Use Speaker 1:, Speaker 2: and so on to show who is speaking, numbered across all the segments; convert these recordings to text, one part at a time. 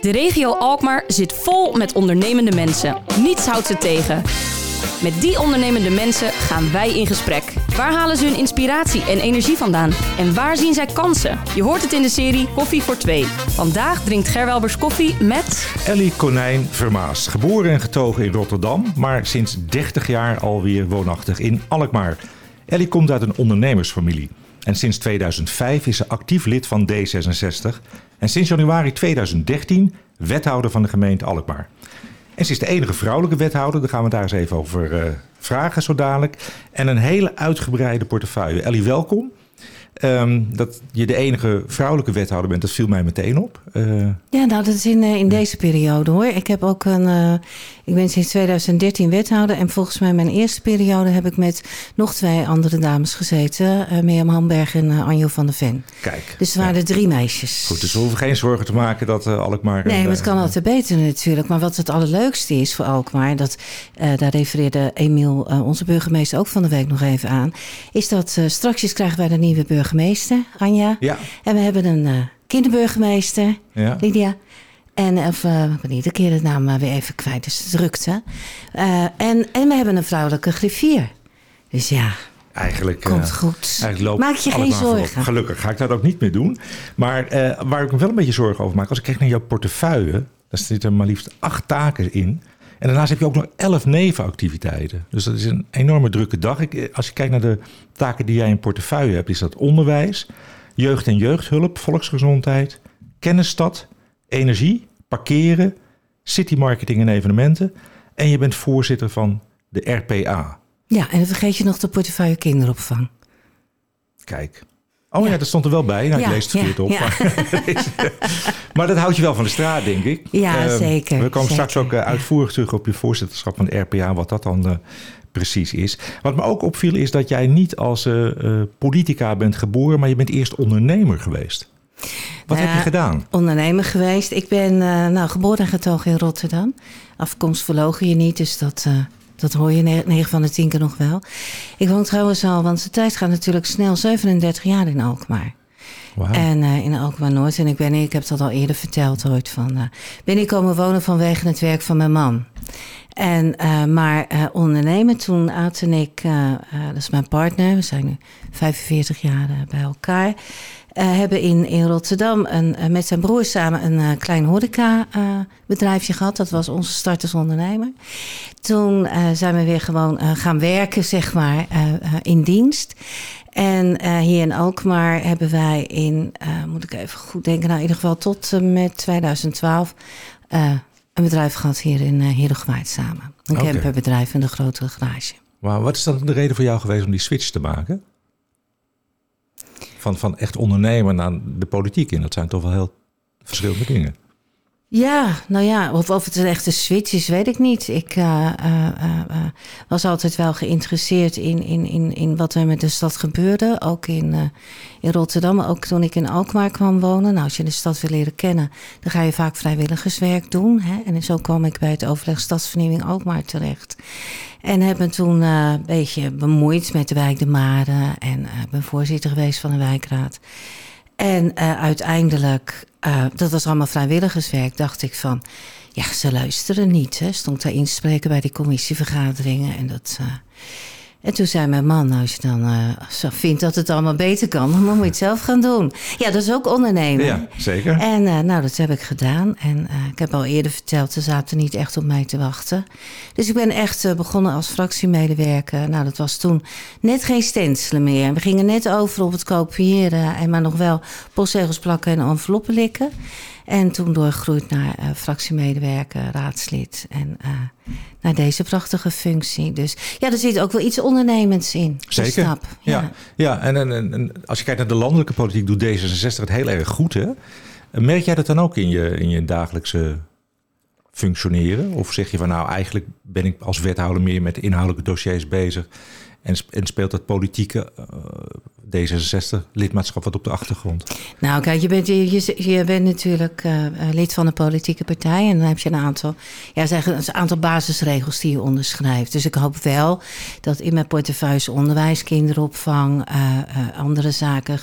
Speaker 1: De regio Alkmaar zit vol met ondernemende mensen. Niets houdt ze tegen. Met die ondernemende mensen gaan wij in gesprek. Waar halen ze hun inspiratie en energie vandaan? En waar zien zij kansen? Je hoort het in de serie Koffie voor Twee. Vandaag drinkt Gerwelbers koffie met...
Speaker 2: Ellie Konijn Vermaas, geboren en getogen in Rotterdam, maar sinds 30 jaar alweer woonachtig in Alkmaar. Ellie komt uit een ondernemersfamilie. En sinds 2005 is ze actief lid van D66. En sinds januari 2013 wethouder van de gemeente Alkmaar. En ze is de enige vrouwelijke wethouder. Daar gaan we daar eens even over uh, vragen zo dadelijk. En een hele uitgebreide portefeuille. Ellie, welkom. Um, dat je de enige vrouwelijke wethouder bent, dat viel mij meteen op.
Speaker 3: Uh, ja, nou, dat is in, uh, in deze periode hoor. Ik heb ook een. Uh, ik ben sinds 2013 wethouder. En volgens mij mijn eerste periode heb ik met nog twee andere dames gezeten. Mirjam Hamberg en Anjo van der Ven.
Speaker 2: Kijk.
Speaker 3: Dus er waren er drie meisjes.
Speaker 2: Goed, dus we hoeven geen zorgen te maken dat Alkmaar.
Speaker 3: Nee, maar het kan altijd beter natuurlijk. Maar wat het allerleukste is voor Alkmaar, dat, daar refereerde Emiel, onze burgemeester, ook van de week nog even aan. Is dat straks krijgen wij de nieuwe burgemeester burgemeester, Anja.
Speaker 2: Ja.
Speaker 3: En we hebben een uh, kinderburgemeester,
Speaker 2: ja.
Speaker 3: Lydia. En, of uh, ik ben iedere keer de naam weer even kwijt, dus het drukte. Uh, en, en we hebben een vrouwelijke griffier. Dus ja,
Speaker 2: Eigenlijk,
Speaker 3: Komt
Speaker 2: uh,
Speaker 3: goed.
Speaker 2: Eigenlijk
Speaker 3: maak je geen zorgen.
Speaker 2: Gelukkig ga ik dat ook niet meer doen. Maar uh, waar ik me wel een beetje zorgen over maak, als ik kijk naar jouw portefeuille, daar zitten maar liefst acht taken in. En daarnaast heb je ook nog elf nevenactiviteiten. Dus dat is een enorme drukke dag. Ik, als je kijkt naar de taken die jij in portefeuille hebt, is dat onderwijs, jeugd- en jeugdhulp, volksgezondheid, kennisstad, energie, parkeren, citymarketing en evenementen. En je bent voorzitter van de RPA.
Speaker 3: Ja, en dan vergeet je nog de portefeuille kinderopvang.
Speaker 2: Kijk, Oh ja. ja, dat stond er wel bij. Nou, ik lees het verkeerd op. Maar, dat houdt je wel van de straat, denk ik.
Speaker 3: Ja, uh, zeker.
Speaker 2: We komen
Speaker 3: zeker.
Speaker 2: straks ook uh, uitvoerig terug op je voorzitterschap van de RPA, wat dat dan uh, precies is. Wat me ook opviel is dat jij niet als politica bent geboren, maar je bent eerst ondernemer geweest. Wat heb je gedaan?
Speaker 3: Ondernemer geweest. Ik ben nou, geboren en getogen in Rotterdam. Afkomst verlogen je niet, dus dat dat hoor je 9 van de 10 keer nog wel. Ik woon trouwens al, want de tijd gaat natuurlijk snel, 37 jaar in Alkmaar.
Speaker 2: Wow.
Speaker 3: En uh, in Alkmaar Noord. En ik ben, ik heb dat al eerder verteld ooit van. Uh, ben ik komen wonen vanwege het werk van mijn man. En, uh, maar ondernemen toen Aad en ik, dat is mijn partner, we zijn nu 45 jaar bij elkaar. Hebben in, in Rotterdam een, met zijn broer samen een klein horeca-bedrijfje gehad. Dat was onze start als ondernemer. Toen zijn we weer gewoon gaan werken, zeg maar, in dienst. En hier in Alkmaar hebben wij in, moet ik even goed denken, nou in ieder geval tot met 2012 een bedrijf gehad hier in Heerlijkwaard samen. Een camperbedrijf en de grotere garage.
Speaker 2: Wauw, wat is dan de reden voor jou geweest om die switch te maken? Van, van echt ondernemer naar de politiek in. Dat zijn toch wel heel verschillende dingen.
Speaker 3: Ja, nou ja, of, of het een echte switch is, weet ik niet. Ik uh, uh, uh, was altijd wel geïnteresseerd in, in, in, in wat er met de stad gebeurde. Ook in, in Rotterdam, maar ook toen ik in Alkmaar kwam wonen. Nou, als je de stad wil leren kennen, dan ga je vaak vrijwilligerswerk doen. Hè? En zo kwam ik bij het overleg Stadsvernieuwing Alkmaar terecht. En heb me toen een beetje bemoeid met de wijk De Maren. En ben voorzitter geweest van de wijkraad. En uiteindelijk, uh, dat was allemaal vrijwilligerswerk, dacht ik van, ja, ze luisteren niet. Hè. Stond daar in te spreken bij die commissievergaderingen. En, dat, uh, en toen zei mijn man, nou, als je dan vindt dat het allemaal beter kan, dan moet je het zelf gaan doen. Ja, dat is ook ondernemen.
Speaker 2: Ja, zeker.
Speaker 3: En nou, dat heb ik gedaan. En ik heb al eerder verteld, ze zaten niet echt op mij te wachten. Dus ik ben echt begonnen als fractiemedewerker. Nou, dat was toen net geen stencelen meer. We gingen net over op het kopiëren en maar nog wel postzegels plakken en enveloppen likken. En toen doorgegroeid naar uh, fractiemedewerker, raadslid en uh, naar deze prachtige functie. Dus ja, er zit ook wel iets ondernemends in.
Speaker 2: Zeker.
Speaker 3: Stap.
Speaker 2: Ja, ja. ja en, en, en, als je kijkt naar de landelijke politiek, doet D66 het heel erg goed. Hè? Merk jij dat dan ook in je, in je dagelijkse functioneren? Of zeg je van nou, eigenlijk ben ik als wethouder meer met inhoudelijke dossiers bezig en, speelt dat politieke uh, D66-lidmaatschap wat op de achtergrond?
Speaker 3: Nou, kijk, je bent, je, je bent natuurlijk uh, lid van een politieke partij. En dan heb je een aantal, ja, zeggen, een aantal basisregels die je onderschrijft. Dus ik hoop wel dat in mijn portefeuille onderwijs, kinderopvang, andere zaken.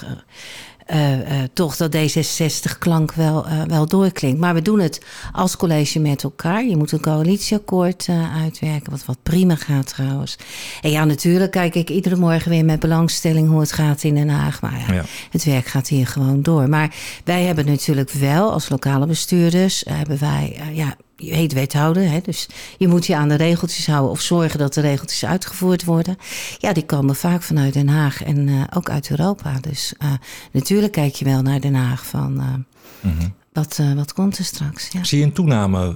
Speaker 3: Toch dat D66-klank wel, wel doorklinkt. Maar we doen het als college met elkaar. Je moet een coalitieakkoord uitwerken, wat, wat prima gaat trouwens. En ja, natuurlijk kijk ik iedere morgen weer met belangstelling hoe het gaat in Den Haag. Maar ja, ja. het werk gaat hier gewoon door. Maar wij hebben natuurlijk wel als lokale bestuurders, hebben wij ja, je heet wethouder, hè, dus je moet je aan de regeltjes houden of zorgen dat de regeltjes uitgevoerd worden. Ja, die komen vaak vanuit Den Haag en uh, ook uit Europa. Dus uh, natuurlijk kijk je wel naar Den Haag van uh, mm -hmm. wat, wat komt er straks. Ja.
Speaker 2: Zie je een toename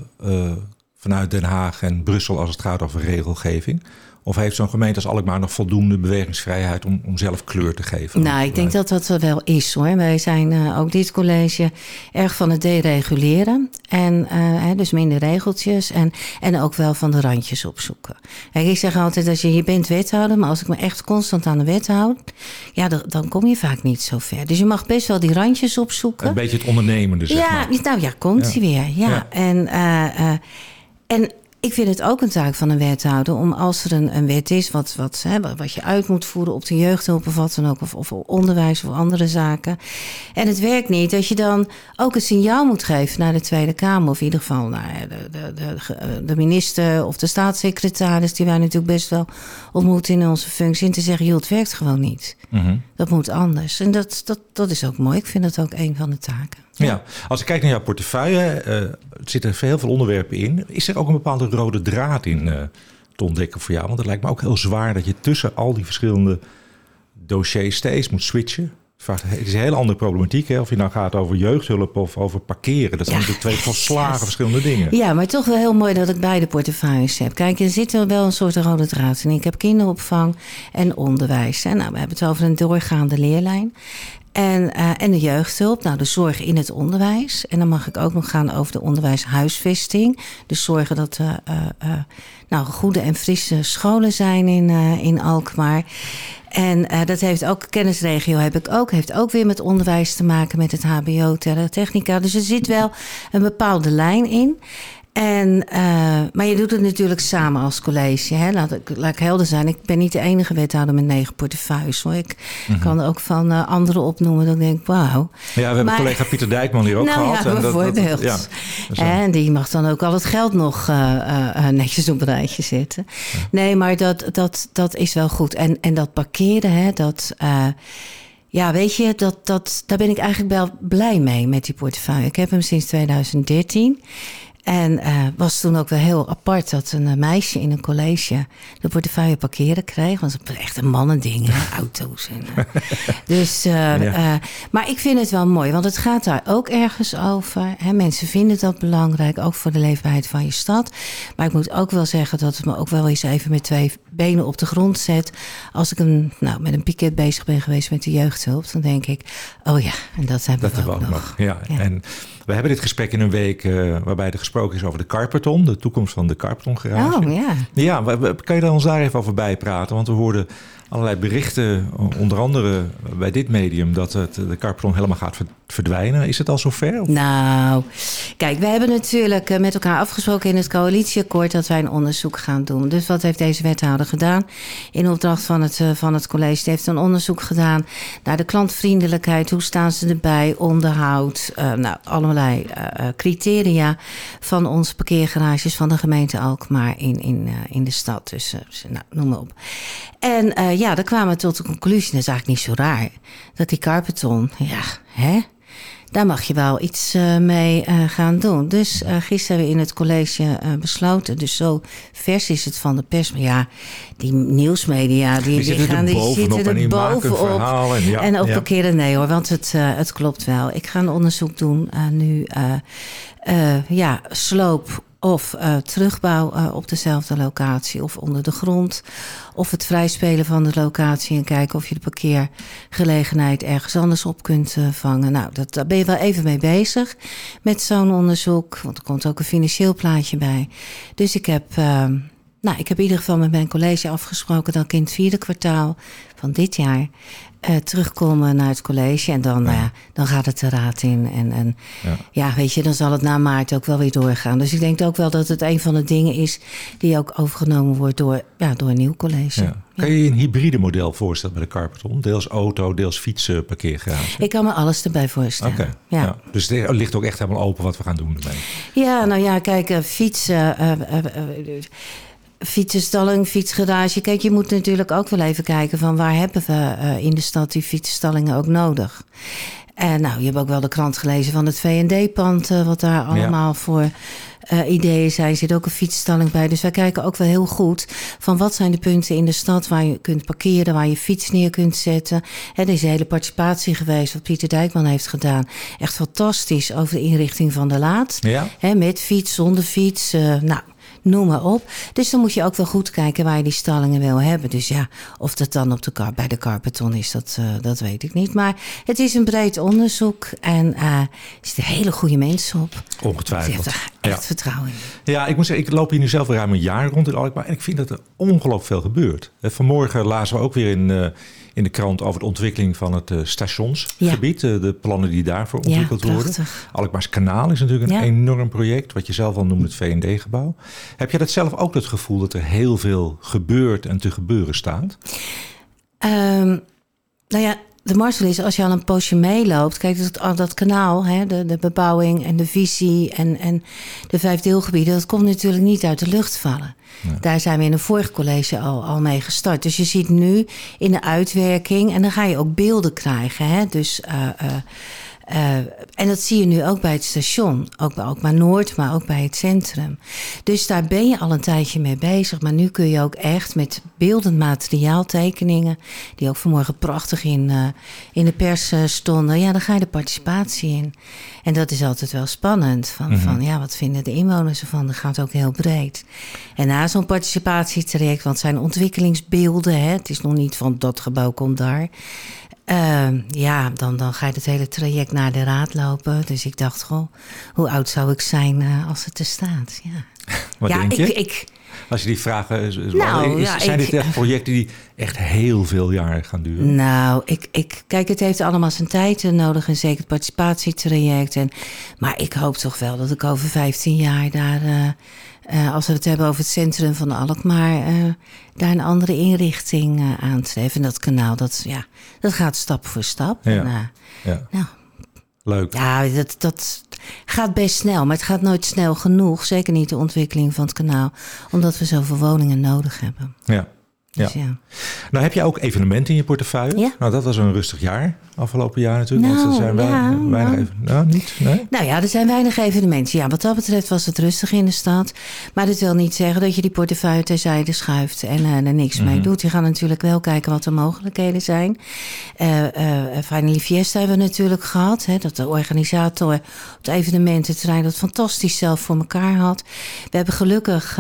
Speaker 2: vanuit Den Haag en Brussel als het gaat over regelgeving? Of heeft zo'n gemeente als Alkmaar nog voldoende bewegingsvrijheid om, om zelf kleur te geven?
Speaker 3: Nou, ik denk dat dat wel is hoor. Wij zijn uh, ook dit college erg van het dereguleren. En uh, dus minder regeltjes en, en ook wel van de randjes opzoeken. Kijk, ik zeg altijd, als je, je bent wethouder, maar als ik me echt constant aan de wet houd, ja, dan, dan kom je vaak niet zo ver. Dus je mag best wel die randjes opzoeken.
Speaker 2: Een beetje het ondernemende, zeg
Speaker 3: ja,
Speaker 2: maar.
Speaker 3: Nou ja, komt hij weer. Ja. ja. En, uh, en ik vind het ook een taak van een wethouder om als er een, een wet is, wat, wat, hè, wat je uit moet voeren op de jeugdhulp of wat dan ook, of, of onderwijs of andere zaken. En het werkt niet, dat je dan ook een signaal moet geven naar de Tweede Kamer, of in ieder geval naar de, de, de, de minister of de staatssecretaris, die wij natuurlijk best wel ontmoeten in onze functie, en te zeggen: joh, het werkt gewoon niet. Mm -hmm. Dat moet anders. En dat, dat, dat is ook mooi. Ik vind dat ook een van de taken.
Speaker 2: Ja, als ik kijk naar jouw portefeuille, uh, er zitten heel veel onderwerpen in. Is er ook een bepaalde rode draad in uh, te ontdekken voor jou? Want het lijkt me ook heel zwaar dat je tussen al die verschillende dossiers steeds moet switchen. Het is een hele andere problematiek. Hè? Of je nou gaat over jeugdhulp of over parkeren. Dat zijn ja, natuurlijk twee volslagen verschillende dingen.
Speaker 3: Ja, maar toch wel heel mooi dat ik beide portefeuilles heb. Kijk, er zit wel een soort rode draad in. Ik heb kinderopvang en onderwijs. En nou, we hebben het over een doorgaande leerlijn. En, uh, en de jeugdhulp, nou de zorg in het onderwijs. En dan mag ik ook nog gaan over de onderwijshuisvesting. Dus zorgen dat er uh, uh, nou, goede en frisse scholen zijn in, in Alkmaar. En dat heeft ook, kennisregio heb ik ook, heeft ook weer met onderwijs te maken met het HBO, technica. Dus er zit wel een bepaalde lijn in. En, uh, maar je doet het natuurlijk samen als college. Hè? Laat, ik, laat ik helder zijn. Ik ben niet de enige wethouder met negen portefeuilles. Hoor. Ik mm -hmm. kan ook van uh, anderen opnoemen. Dat ik denk, wauw.
Speaker 2: Ja, we hebben maar, collega Pieter Dijkman hier ook
Speaker 3: nou,
Speaker 2: gehad.
Speaker 3: Ja, en bijvoorbeeld. Dat, dat, ja, en die mag dan ook al het geld nog uh, netjes op een rijtje zetten. Ja. Nee, maar dat, dat, dat is wel goed. En, en dat parkeren, hè, dat... Ja, weet je, dat, dat, daar ben ik eigenlijk wel blij mee met die portefeuille. Ik heb hem sinds 2013. En uh, was toen ook wel heel apart dat een meisje in een college de portefeuille parkeren kreeg. Want het was echt een mannending, hè? auto's. En, uh. dus, uh, ja. maar ik vind het wel mooi, want het gaat daar ook ergens over. Hè? Mensen vinden dat belangrijk, ook voor de leefbaarheid van je stad. Maar ik moet ook wel zeggen dat het me ook wel eens even met twee benen op de grond zet. Als ik een, nou, met een piket bezig ben geweest met de jeugdhulp, dan denk ik, oh ja, en dat hebben
Speaker 2: dat
Speaker 3: we ook, nog.
Speaker 2: nog. Ja. ja. En we hebben dit gesprek in een week waarbij er gesproken is over de Carpeton, de toekomst van de Carpeton garage.
Speaker 3: Oh ja.
Speaker 2: Ja, kan je daar ons daar even over bijpraten? Want we hoorden allerlei berichten, onder andere bij dit medium, dat het, de Carpeton helemaal gaat verdwijnen. Is het al zover?
Speaker 3: Nou, kijk, we hebben natuurlijk met elkaar afgesproken in het coalitieakkoord dat wij een onderzoek gaan doen. Dus wat heeft deze wethouder gedaan? In opdracht van het, van het college heeft een onderzoek gedaan naar de klantvriendelijkheid. Hoe staan ze erbij? Onderhoud, uh, nou, allerlei uh, criteria van onze parkeergarages van de gemeente Alkmaar in, in, in de stad. Dus nou, noem maar op. En ja, dan kwamen we tot de conclusie, dat is eigenlijk niet zo raar, dat die carpeton, ja, hè, daar mag je wel iets uh, mee uh, gaan doen. Dus uh, gisteren hebben we in het college besloten. Dus zo vers is het van de pers. Maar ja, die nieuwsmedia, die,
Speaker 2: die,
Speaker 3: die gaan, die zitten er bovenop.
Speaker 2: En, ja,
Speaker 3: en ook
Speaker 2: ja.
Speaker 3: parkeren, nee hoor, want het, het klopt wel. Ik ga een onderzoek doen nu. ja, sloop of uh, terugbouw uh, op dezelfde locatie of onder de grond. Of het vrijspelen van de locatie en kijken of je de parkeergelegenheid ergens anders op kunt uh, vangen. Nou, dat, daar ben je wel even mee bezig met zo'n onderzoek. Want er komt ook een financieel plaatje bij. Dus ik heb Nou, ik heb in ieder geval met mijn college afgesproken dat ik in het vierde kwartaal van dit jaar uh, terugkomen naar het college. En dan, ja. Uh, dan gaat het de raad in. En, en ja. ja. weet je, dan zal het na maart ook wel weer doorgaan. Dus ik denk ook wel dat het een van de dingen is die ook overgenomen wordt door, ja, door een nieuw college. Ja.
Speaker 2: Kan je je een hybride model voorstellen bij de Carpeton? Deels auto, deels fietsen, parkeergarage?
Speaker 3: Ik kan me alles erbij voorstellen.
Speaker 2: Ja. Dus het ligt ook echt helemaal open wat we gaan doen ermee.
Speaker 3: Ja, nou ja, kijk, uh, fietsen fietsenstalling, fietsgarage. Kijk, je moet natuurlijk ook wel even kijken van waar hebben we uh, in de stad die fietsstallingen ook nodig. En nou, je hebt ook wel de krant gelezen van het V&D-pand, uh, wat daar allemaal ja. voor uh, ideeën zijn. Er zit ook een fietsstalling bij. Dus wij kijken ook wel heel goed van wat zijn de punten in de stad waar je kunt parkeren, waar je fiets neer kunt zetten. Er is een hele participatie geweest wat Pieter Dijkman heeft gedaan. Echt fantastisch over de inrichting van de laad.
Speaker 2: Ja.
Speaker 3: He, met fiets, zonder fiets. Uh, nou, noem maar op. Dus dan moet je ook wel goed kijken waar je die stallingen wil hebben. Dus ja, of dat dan op de kar bij de Carpeton is, dat, uh, dat weet ik niet. Maar het is een breed onderzoek en uh, er zitten hele goede mensen op.
Speaker 2: Ongetwijfeld.
Speaker 3: Ik heb er echt
Speaker 2: ja.
Speaker 3: vertrouwen in.
Speaker 2: Ja, ik moet zeggen, ik loop hier nu zelf ruim een jaar rond in Alkmaar en ik vind dat er ongelooflijk veel gebeurt. Vanmorgen lazen we ook weer in... In de krant over de ontwikkeling van het uh, stationsgebied. Ja. Uh, de plannen die daarvoor ontwikkeld
Speaker 3: ja,
Speaker 2: worden. Alkmaars Kanaal is natuurlijk een ja. enorm project. Wat je zelf al noemt het V&D-gebouw. Heb je dat zelf ook het gevoel dat er heel veel gebeurt en te gebeuren staat?
Speaker 3: Um, nou ja, de Marcel is, als je al een poosje meeloopt, kijk, dat, dat kanaal, hè, de, de bebouwing en de visie en, en de vijf deelgebieden, dat komt natuurlijk niet uit de lucht vallen. Ja. Daar zijn we in een vorig college al, al mee gestart. Dus je ziet nu in de uitwerking, en dan ga je ook beelden krijgen. Hè? Dus. Uh, uh, uh, en dat zie je nu ook bij het station. Ook bij Alkmaar Noord, maar ook bij het centrum. Dus daar ben je al een tijdje mee bezig. Maar nu kun je ook echt met beeldend materiaal, tekeningen... die ook vanmorgen prachtig in, uh, in de pers uh, stonden... ja, dan ga je de participatie in. En dat is altijd wel spannend. Van, mm -hmm. van ja, wat vinden de inwoners ervan? Dat gaat ook heel breed. En na zo'n participatietraject, want het zijn ontwikkelingsbeelden... Hè, het is nog niet van dat gebouw komt daar... Uh, ja, dan, dan ga je het hele traject naar de raad lopen. Dus ik dacht, goh, hoe oud zou ik zijn uh, als het er staat? Ja,
Speaker 2: Wat
Speaker 3: ja
Speaker 2: denk
Speaker 3: ik,
Speaker 2: je?
Speaker 3: ik.
Speaker 2: Als je die vragen.
Speaker 3: Nou,
Speaker 2: is,
Speaker 3: ja,
Speaker 2: zijn
Speaker 3: ik-
Speaker 2: dit echt projecten die echt heel veel jaren gaan duren?
Speaker 3: Nou, ik, ik, kijk, het heeft allemaal zijn tijd eh, nodig. En zeker het participatietraject. En, maar ik hoop toch wel dat ik over 15 jaar daar. eh, eh, als we het hebben over het centrum van Alkmaar, eh, daar een andere inrichting uh, aantref. En dat kanaal, dat, ja, dat gaat stap voor stap.
Speaker 2: Ja.
Speaker 3: En, uh,
Speaker 2: Ja,
Speaker 3: nou,
Speaker 2: leuk.
Speaker 3: ja, dat, dat gaat best snel, maar het gaat nooit snel genoeg. Zeker niet de ontwikkeling van het kanaal, omdat we zoveel woningen nodig hebben.
Speaker 2: Ja.
Speaker 3: Dus
Speaker 2: Ja.
Speaker 3: ja.
Speaker 2: Nou, heb je ook evenementen in je portefeuille?
Speaker 3: Ja.
Speaker 2: Nou, dat was een rustig jaar, afgelopen jaar natuurlijk. want er
Speaker 3: Nou,
Speaker 2: zijn wij-
Speaker 3: ja,
Speaker 2: weinig
Speaker 3: nou.
Speaker 2: Nou, niet? Nee?
Speaker 3: Nou ja, er zijn weinig evenementen. Ja, wat dat betreft was het rustig in de stad. Maar dat wil niet zeggen dat je die portefeuille terzijde schuift en eh, er niks mee
Speaker 2: Mhm.
Speaker 3: doet. Je gaat natuurlijk wel kijken wat de mogelijkheden zijn. Eh Finally Fiesta hebben we natuurlijk gehad. Hè, dat de organisator op het evenemententerrein dat fantastisch zelf voor elkaar had. We hebben gelukkig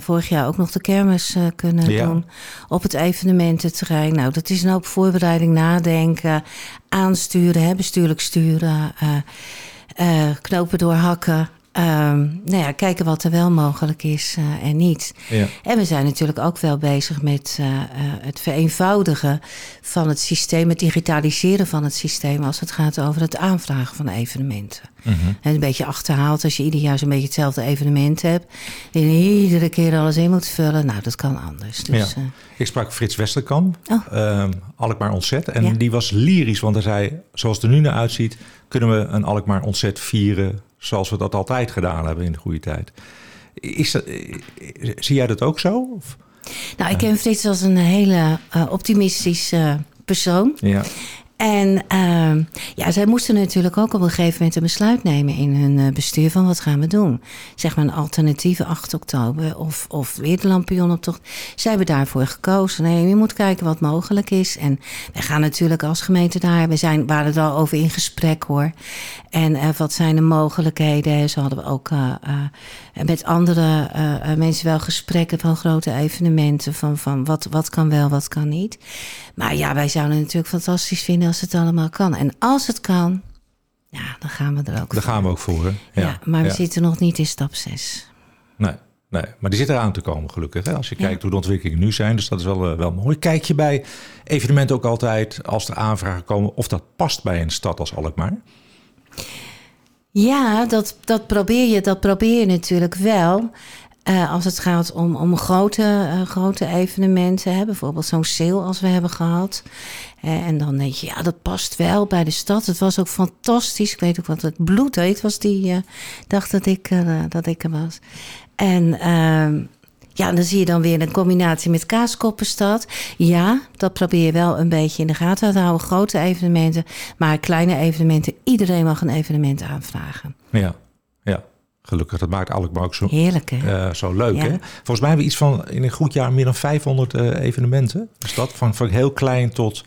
Speaker 3: vorig jaar ook nog de kermis kunnen
Speaker 2: Ja.
Speaker 3: Op het evenemententerrein. Nou, dat is een hoop voorbereiding, nadenken, aansturen, hè, bestuurlijk sturen, eh, eh, knopen doorhakken. Ehm nou ja, kijken wat er wel mogelijk is eh, en niet.
Speaker 2: Ja.
Speaker 3: En we zijn natuurlijk ook wel bezig met eh, eh, het vereenvoudigen van het systeem, het digitaliseren van het systeem als het gaat over het aanvragen van evenementen.
Speaker 2: Mhm.
Speaker 3: En een beetje achterhaald als je ieder jaar zo'n beetje hetzelfde evenement hebt. En iedere keer alles in moet vullen. Nou, dat kan anders. Dus,
Speaker 2: Ja. Ik sprak Frits Westerkamp,
Speaker 3: Oh.
Speaker 2: ehm, Alkmaar Ontzet. En
Speaker 3: Ja.
Speaker 2: die was lyrisch, want hij zei... zoals het er nu naar uitziet... kunnen we een Alkmaar Ontzet vieren... zoals we dat altijd gedaan hebben in de goede tijd. Is dat, zie jij dat ook zo? Of?
Speaker 3: Nou, ik ken Frits als een hele eh, optimistische persoon.
Speaker 2: Ja.
Speaker 3: En ehm, ja, zij moesten natuurlijk ook op een gegeven moment een besluit nemen in hun eh, bestuur van wat gaan we doen. Zeg maar een alternatieve 8 oktober of, of weer de lampionnoptocht. Zij hebben daarvoor gekozen. Nee, je moet kijken wat mogelijk is. En wij gaan natuurlijk als gemeente daar, we zijn, waren er al over in gesprek hoor. En eh, wat zijn de mogelijkheden? Zo hadden we ook eh, met andere eh, eh, mensen wel gesprekken van grote evenementen. Van, van wat, wat kan wel, wat kan niet. Maar ja, wij zouden het natuurlijk fantastisch vinden als het allemaal kan. En als het kan, ja, dan gaan we er ook
Speaker 2: Daar
Speaker 3: voor.
Speaker 2: gaan we ook voor. Hè?
Speaker 3: Ja, maar we
Speaker 2: ja.
Speaker 3: zitten nog niet in stap 6.
Speaker 2: Nee, Nee, maar die zit eraan te komen, gelukkig. Hè? Als je kijkt hoe de ontwikkelingen nu zijn. Dus dat is wel, uh, wel mooi. Kijk je bij evenementen ook altijd, als er aanvragen komen, of dat past bij een stad als Alkmaar?
Speaker 3: Ja, dat, dat, probeer, je, dat probeer je natuurlijk wel. Uh, als het gaat om, om grote, uh, grote evenementen, bijvoorbeeld zo'n sale als we hebben gehad. Uh, en dan denk je, ja, dat past wel bij de stad. Het was ook fantastisch. Ik weet ook wat het bloed heet was die dag dat ik, dat ik er was. En ehm, ja, dan zie je dan weer een combinatie met Kaaskoppenstad. Ja, dat probeer je wel een beetje in de gaten te houden. Grote evenementen, maar kleine evenementen. Iedereen mag een evenement aanvragen.
Speaker 2: Ja, ja. Gelukkig, dat maakt Alkmaar ook zo,
Speaker 3: Heerlijk, hè?
Speaker 2: Uh, zo leuk. Hè? Volgens mij hebben we iets van in een goed jaar meer dan 500 uh, evenementen. Dus dat van, van heel klein tot,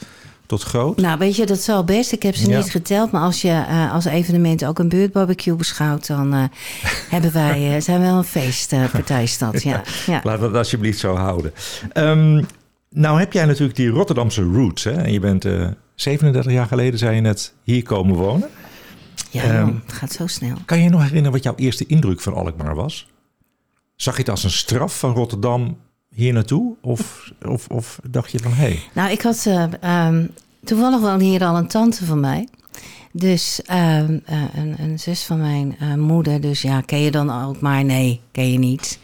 Speaker 2: tot groot.
Speaker 3: Nou, weet je, dat zal best. Ik heb ze ja. niet geteld. Maar als je uh, als evenement ook een buurtbarbecue beschouwt, dan hebben wij, zijn we wel een feestpartijstad. ja. ja.
Speaker 2: Laten we dat alsjeblieft zo houden. Um, nou heb jij natuurlijk die Rotterdamse roots. Hè? En je bent 37 jaar geleden, zei je net, hier komen wonen.
Speaker 3: Ja, um, het gaat zo snel.
Speaker 2: Kan je je nog herinneren wat jouw eerste indruk van Alkmaar was? Zag je het als een straf van Rotterdam hier naartoe? Of, of, of dacht je van, hé... Hey.
Speaker 3: Nou, ik had uh, um, toevallig wel hier al een tante van mij. Dus uh, een, een, zus van mijn uh, moeder. Dus ja, ken je dan ook maar? Nee, ken je niet.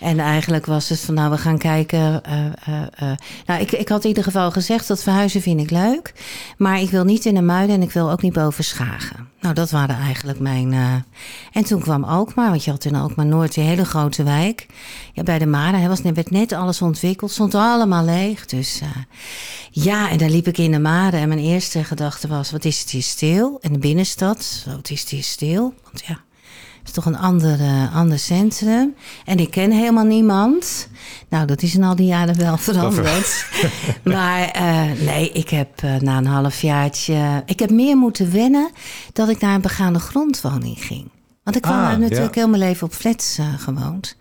Speaker 3: En eigenlijk was het van, nou, we gaan kijken. Uh, nou, ik, ik had in ieder geval gezegd, dat verhuizen vind ik leuk. Maar ik wil niet in de muiden en ik wil ook niet boven Schagen. Nou, dat waren eigenlijk mijn... En toen kwam Alkmaar, want je had in Alkmaar Noord een hele grote wijk. Ja, bij de Maren hè, was, werd net alles ontwikkeld, stond allemaal leeg. Dus ja, en daar liep ik in de Maren. En mijn eerste gedachte was, wat is het hier stil? En de binnenstad, hier stil? Want ja, het is toch een ander, uh, ander centrum. En ik ken helemaal niemand. Nou, dat is in al die jaren wel veranderd. maar uh, nee, ik heb uh, na een halfjaartje... Ik heb meer moeten wennen dat ik naar een begaande grondwoning ging. Want ik kwam ah, natuurlijk ja. heel mijn leven op flats gewoond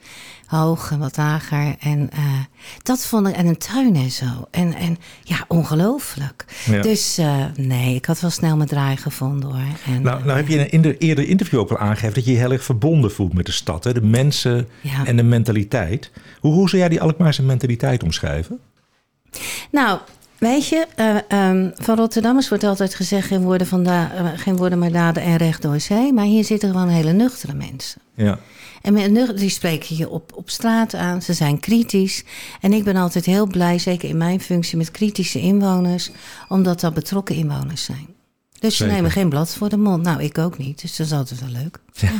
Speaker 3: hoog en wat lager. En uh, dat vond ik, en een tuin en zo. En, en ja, ongelooflijk. Ja. Dus uh, nee, ik had wel snel mijn draai gevonden hoor. En,
Speaker 2: nou, nou heb je in de eerder interview ook al aangegeven dat je je heel erg verbonden voelt met de stad. Hè? De mensen ja. en de mentaliteit. Hoe, hoe zou jij die Alkmaarse mentaliteit omschrijven?
Speaker 3: Nou, Weet je, uh, um, van Rotterdammers wordt altijd gezegd: geen woorden, van da uh, geen woorden maar daden en recht door zee. Maar hier zitten gewoon hele nuchtere mensen.
Speaker 2: Ja.
Speaker 3: En met, die spreken je op, op straat aan. Ze zijn kritisch. En ik ben altijd heel blij, zeker in mijn functie, met kritische inwoners, omdat dat betrokken inwoners zijn. Dus ze nemen geen blad voor de mond. Nou, ik ook niet. Dus dat is altijd wel leuk.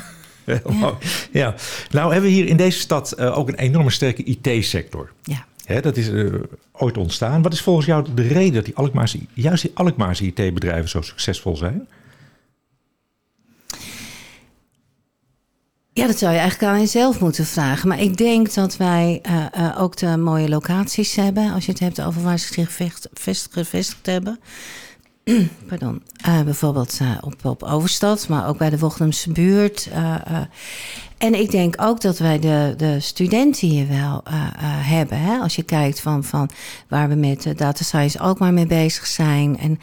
Speaker 2: Ja. Ja. ja. nou hebben we hier in deze stad uh, ook een enorme sterke IT-sector.
Speaker 3: Ja.
Speaker 2: Hè, dat is uh, ooit ontstaan. Wat is volgens jou de reden dat die Alkmaarse, juist die Alkmaarse IT-bedrijven zo succesvol zijn?
Speaker 3: Ja, dat zou je eigenlijk aan jezelf moeten vragen. Maar ik denk dat wij uh, uh, ook de mooie locaties hebben. Als je het hebt over waar ze zich gevestigd, gevestigd hebben. Pardon. Uh, bijvoorbeeld op, op Overstad, maar ook bij de Wochnumse buurt. En ik denk ook dat wij de, de studenten hier wel uh, uh, hebben. Hè? Als je kijkt van, van waar we met uh, data science ook maar mee bezig zijn. En,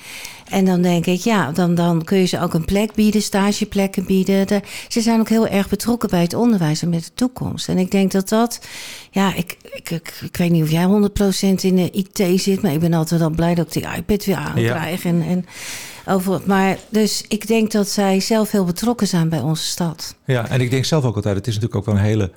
Speaker 3: en dan denk ik, ja, dan, dan kun je ze ook een plek bieden, stageplekken bieden. De, ze zijn ook heel erg betrokken bij het onderwijs en met de toekomst. En ik denk dat dat, ja, ik, ik, ik, ik weet niet of jij 100% in de IT zit, maar ik ben altijd al blij dat ik die iPad weer aankrijg. Ja. En, en over, maar dus ik denk dat zij zelf heel betrokken zijn bij onze stad.
Speaker 2: Ja, en ik denk zelf ook altijd, het is natuurlijk ook wel een hele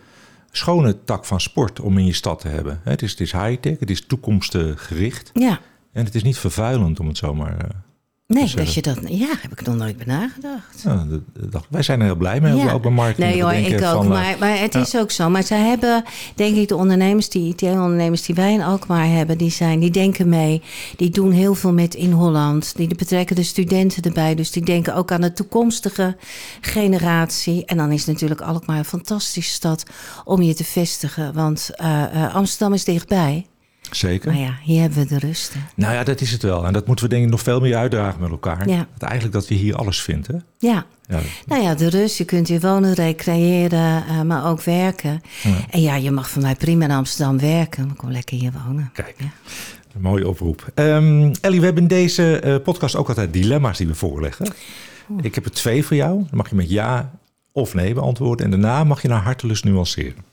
Speaker 2: schone tak van sport om in je stad te hebben. Het is, het is high-tech, het is toekomstgericht.
Speaker 3: Ja.
Speaker 2: En het is niet vervuilend om het zomaar
Speaker 3: Nee, dat je dat. Ja, heb ik nog nooit bij nagedacht.
Speaker 2: Ja, wij zijn er heel blij mee op de markt.
Speaker 3: Nee hoor, ik ook. Van, maar, maar het is ook zo. Maar zij hebben, denk ik, de ondernemers, die IT-ondernemers die wij in Alkmaar hebben, die zijn, die denken mee. Die doen heel veel met in Holland. Die betrekken de studenten erbij. Dus die denken ook aan de toekomstige generatie. En dan is natuurlijk Alkmaar een fantastische stad om je te vestigen. Want uh, uh, Amsterdam is dichtbij.
Speaker 2: Zeker.
Speaker 3: Maar ja, hier hebben we de rust. Hè?
Speaker 2: Nou ja, dat is het wel. En dat moeten we denk ik nog veel meer uitdragen met elkaar.
Speaker 3: Ja.
Speaker 2: Dat eigenlijk dat we hier alles vinden.
Speaker 3: Ja. ja. Nou ja, de rust. Je kunt hier wonen, recreëren, uh, maar ook werken. Ja. En ja, je mag van mij prima in Amsterdam werken. Maar kom lekker hier wonen.
Speaker 2: Kijk. Een mooie oproep. Um, Ellie, we hebben in deze uh, podcast ook altijd dilemma's die we voorleggen. Ik heb er twee voor jou. Dan mag je met ja of nee beantwoorden. En daarna mag je naar hartelust nuanceren.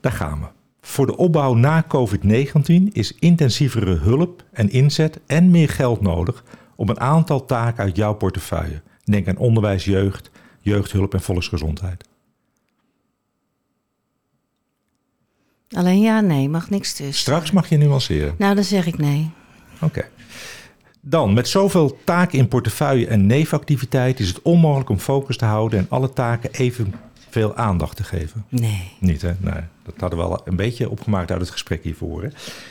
Speaker 2: Daar gaan we. Voor de opbouw na COVID-19 is intensievere hulp en inzet en meer geld nodig om een aantal taken uit jouw portefeuille. Denk aan onderwijs, jeugd, jeugdhulp en volksgezondheid.
Speaker 3: Alleen ja, nee, mag niks tussen.
Speaker 2: Straks mag je nuanceren.
Speaker 3: Nou, dan zeg ik nee.
Speaker 2: Oké. Dan, met zoveel taken in portefeuille en nevenactiviteit is het onmogelijk om focus te houden en alle taken evenveel aandacht te geven.
Speaker 3: Nee.
Speaker 2: Niet, hè? Nee, dat hadden we al een beetje opgemaakt uit het gesprek hiervoor. Hè?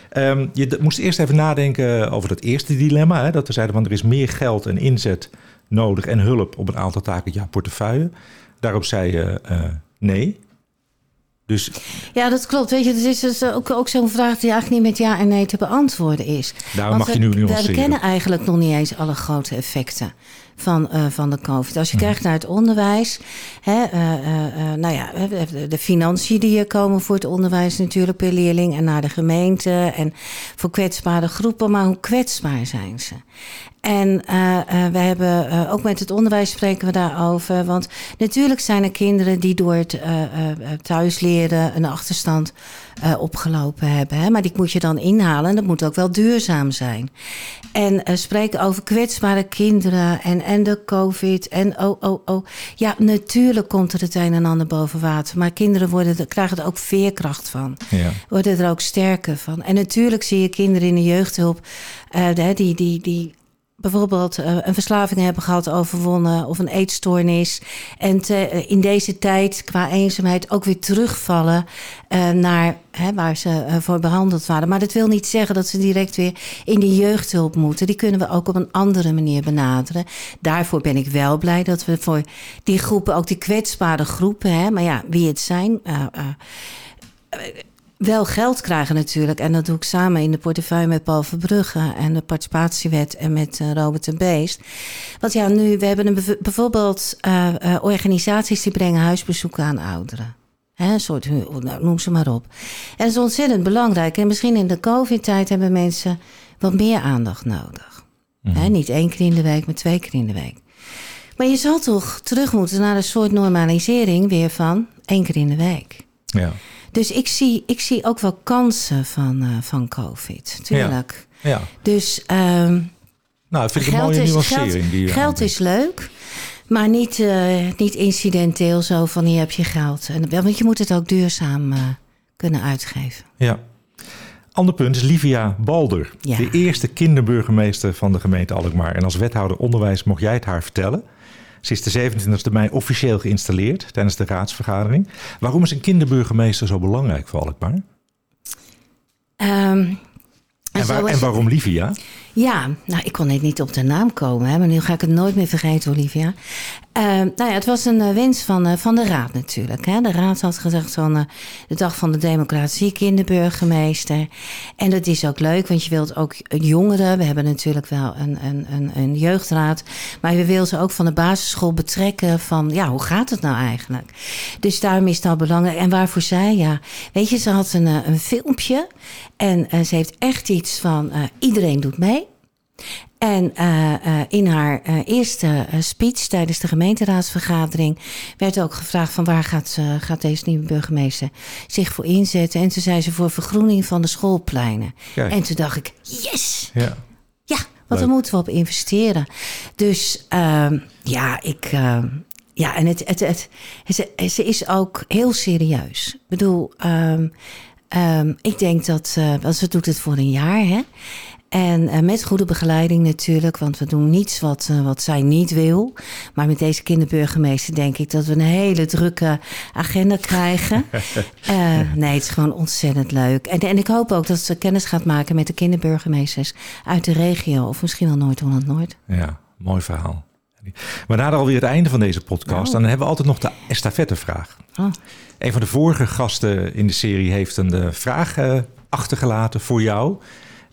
Speaker 2: Ehm, je moest eerst even nadenken over dat eerste dilemma. Hè? Dat we zeiden van er is meer geld en inzet nodig en hulp op een aantal taken jouw portefeuille. Daarop zei je eh, nee. Dus
Speaker 3: Ja, dat klopt. Weet je, het is dus ook, ook zo'n vraag die eigenlijk niet met ja en nee te beantwoorden is.
Speaker 2: daarom
Speaker 3: Want
Speaker 2: mag je
Speaker 3: we-
Speaker 2: nu
Speaker 3: we,
Speaker 2: nuanceren.
Speaker 3: kennen eigenlijk nog niet eens alle grote effecten van, eh, van de COVID. Als je kijkt naar het onderwijs, hè, eh, eh, nou ja, de financiën die er komen voor het onderwijs natuurlijk per leerling en naar de gemeente en voor kwetsbare groepen, maar hoe kwetsbaar zijn ze? En eh, eh, we hebben eh, ook met het onderwijs spreken we daarover. Want natuurlijk zijn er kinderen die door het thuisleren een achterstand opgelopen hebben. Hè? Maar die moet je dan inhalen en dat moet ook wel duurzaam zijn. En spreken over kwetsbare kinderen en, en de COVID. En oh, oh, oh. Ja, natuurlijk komt er het een en ander boven water. Maar kinderen worden, er- krijgen er ook veerkracht van
Speaker 2: Ja.
Speaker 3: worden er ook sterker van. En natuurlijk zie je kinderen in de jeugdhulp die, die, die bijvoorbeeld eh, een verslaving hebben gehad, overwonnen of een eetstoornis. En eh, in deze tijd qua eenzaamheid ook weer terugvallen eh, naar hè, waar ze voor behandeld waren. Maar dat wil niet zeggen dat ze direct weer in de jeugdhulp moeten. Die kunnen we ook op een andere manier benaderen. Daarvoor ben ik wel blij dat we voor die groepen, ook die kwetsbare groepen, hè, maar ja, wie het zijn. Wel geld krijgen natuurlijk. En dat doe ik samen in de portefeuille met Paul Verbrugge en de participatiewet en met eh, Robert de Beest. Want ja, nu, we hebben een bijvoorbeeld eh, eh, organisaties die brengen huisbezoeken aan ouderen. Hè, een soort, nou, noem ze maar op. En dat is ontzettend belangrijk. En misschien in de COVID-tijd hebben mensen wat meer aandacht nodig. Hè, niet één keer in de week, maar twee keer in de week. Maar je zal toch terug moeten naar een soort normalisering weer van één keer in de week.
Speaker 2: Ja.
Speaker 3: Dus ik zie, ik zie ook wel kansen van, eh, van COVID. Tuurlijk.
Speaker 2: ja.
Speaker 3: Dus ehm,
Speaker 2: Nou, dat vind ik een mooie
Speaker 3: is,
Speaker 2: nuancering.
Speaker 3: geld,
Speaker 2: die
Speaker 3: geld is leuk. Maar niet, eh, niet incidenteel zo van hier heb je geld. En, want je moet het ook duurzaam eh, kunnen uitgeven.
Speaker 2: Ja. Ander punt is Livia Balder,
Speaker 3: Ja.
Speaker 2: de eerste kinderburgemeester van de gemeente Alkmaar. En als wethouder onderwijs mocht jij het haar vertellen. Ze is de 27 mei officieel geïnstalleerd tijdens de raadsvergadering. Waarom is een kinderburgemeester zo belangrijk voor Alkmaar?
Speaker 3: Ehm,
Speaker 2: En, waar- en waarom Livia?
Speaker 3: Ja, nou, ik kon net niet op de naam komen, hè, maar nu ga ik het nooit meer vergeten, Olivia. Eh, nou ja, het was een eh, wens van, eh, van de raad natuurlijk. Hè. De raad had gezegd van eh, de dag van de democratie, kinderburgemeester. En dat is ook leuk, want je wilt ook jongeren. We hebben natuurlijk wel een, een, een, een jeugdraad. Maar we willen ze ook van de basisschool betrekken van, ja, hoe gaat het nou eigenlijk? Dus daarom is dat belangrijk. En waarvoor zij, ja, weet je, ze had een, een filmpje. En ze heeft echt iets van, iedereen doet mee. En eh, eh, in haar eh, eerste speech tijdens de gemeenteraadsvergadering werd ook gevraagd van waar gaat, gaat deze nieuwe burgemeester zich voor inzetten. En toen zei ze voor vergroening van de schoolpleinen.
Speaker 2: Kijk.
Speaker 3: En toen dacht ik, yes!
Speaker 2: Ja.
Speaker 3: Ja, want daar moeten we op investeren. Dus ehm, ja, ik. ehm, ja, en het, het, het, het- ze is ook heel serieus. Ik bedoel, ehm, ik denk dat. want ze doet het voor een jaar, hè? En eh, met goede begeleiding natuurlijk, want we doen niets wat, eh, wat zij niet wil. Maar met deze kinderburgemeester denk ik dat we een hele drukke agenda krijgen. Eh, nee, het is gewoon ontzettend leuk. En, en ik hoop ook dat ze kennis gaat maken met de kinderburgemeesters uit de regio. Of misschien wel Noord-Holland-Noord.
Speaker 2: Ja, mooi verhaal. We naderen alweer het einde van deze podcast. En dan hebben we altijd nog de estafettevraag.
Speaker 3: Oh.
Speaker 2: Een van de vorige gasten in de serie heeft een vraag achtergelaten voor jou.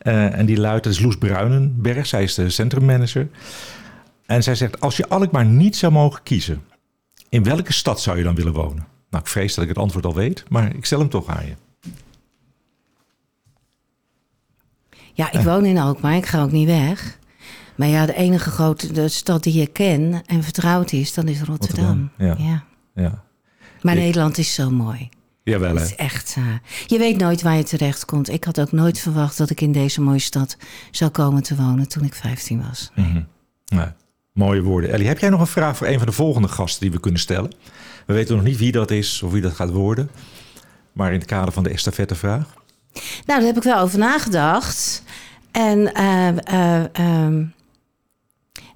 Speaker 2: Eh, en die luidt, dat is Loes Bruinenberg. Zij is de centrummanager. En zij zegt, als je Alkmaar niet zou mogen kiezen... in welke stad zou je dan willen wonen? Nou, ik vrees dat ik het antwoord al weet, maar ik stel hem toch aan je.
Speaker 3: Ja, ik woon in Alkmaar, ik ga ook niet weg. Maar ja, de enige grote de stad die ik ken en vertrouwd is, dat is Rotterdam.
Speaker 2: Rotterdam, ja.
Speaker 3: ja.
Speaker 2: Ja.
Speaker 3: Maar
Speaker 2: Ik-
Speaker 3: Nederland is zo mooi.
Speaker 2: Jawel,
Speaker 3: Het is echt. eh, je weet nooit waar je terecht komt. Ik had ook nooit verwacht dat ik in deze mooie stad zou komen te wonen toen ik 15 was.
Speaker 2: Nee. Mooie woorden. Ellie, heb jij nog een vraag voor een van de volgende gasten die we kunnen stellen? We weten nog niet wie dat is of wie dat gaat worden. Maar in het kader van de estafettevraag.
Speaker 3: Nou, daar heb ik wel over nagedacht. En ehm,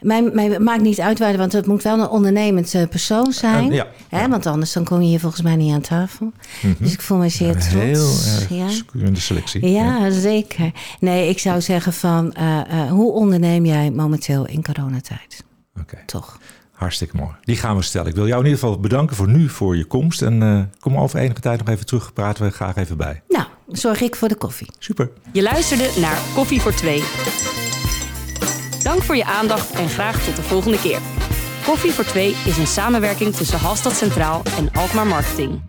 Speaker 3: mij, mij maakt niet uit waar, want het moet wel een ondernemend eh, persoon zijn.
Speaker 2: Eh, ja.
Speaker 3: Hè, want anders dan kom je hier volgens mij niet aan tafel. Dus ik voel me zeer trots.
Speaker 2: Heel erg
Speaker 3: ja.
Speaker 2: in de selectie.
Speaker 3: Ja, zeker. Nee, ik zou zeggen van, eh, eh, hoe onderneem jij momenteel in coronatijd?
Speaker 2: Oké,
Speaker 3: Toch?
Speaker 2: hartstikke mooi. Die gaan we stellen. Ik wil jou in ieder geval bedanken voor nu, voor je komst. En eh, kom over enige tijd nog even terug. Praten we graag even bij.
Speaker 3: Nou, zorg ik voor de koffie.
Speaker 2: Super.
Speaker 1: Je luisterde naar Koffie voor Twee. Dank voor je aandacht en graag tot de volgende keer. Koffie voor Twee is een samenwerking tussen Halstad Centraal en Alkmaar Marketing.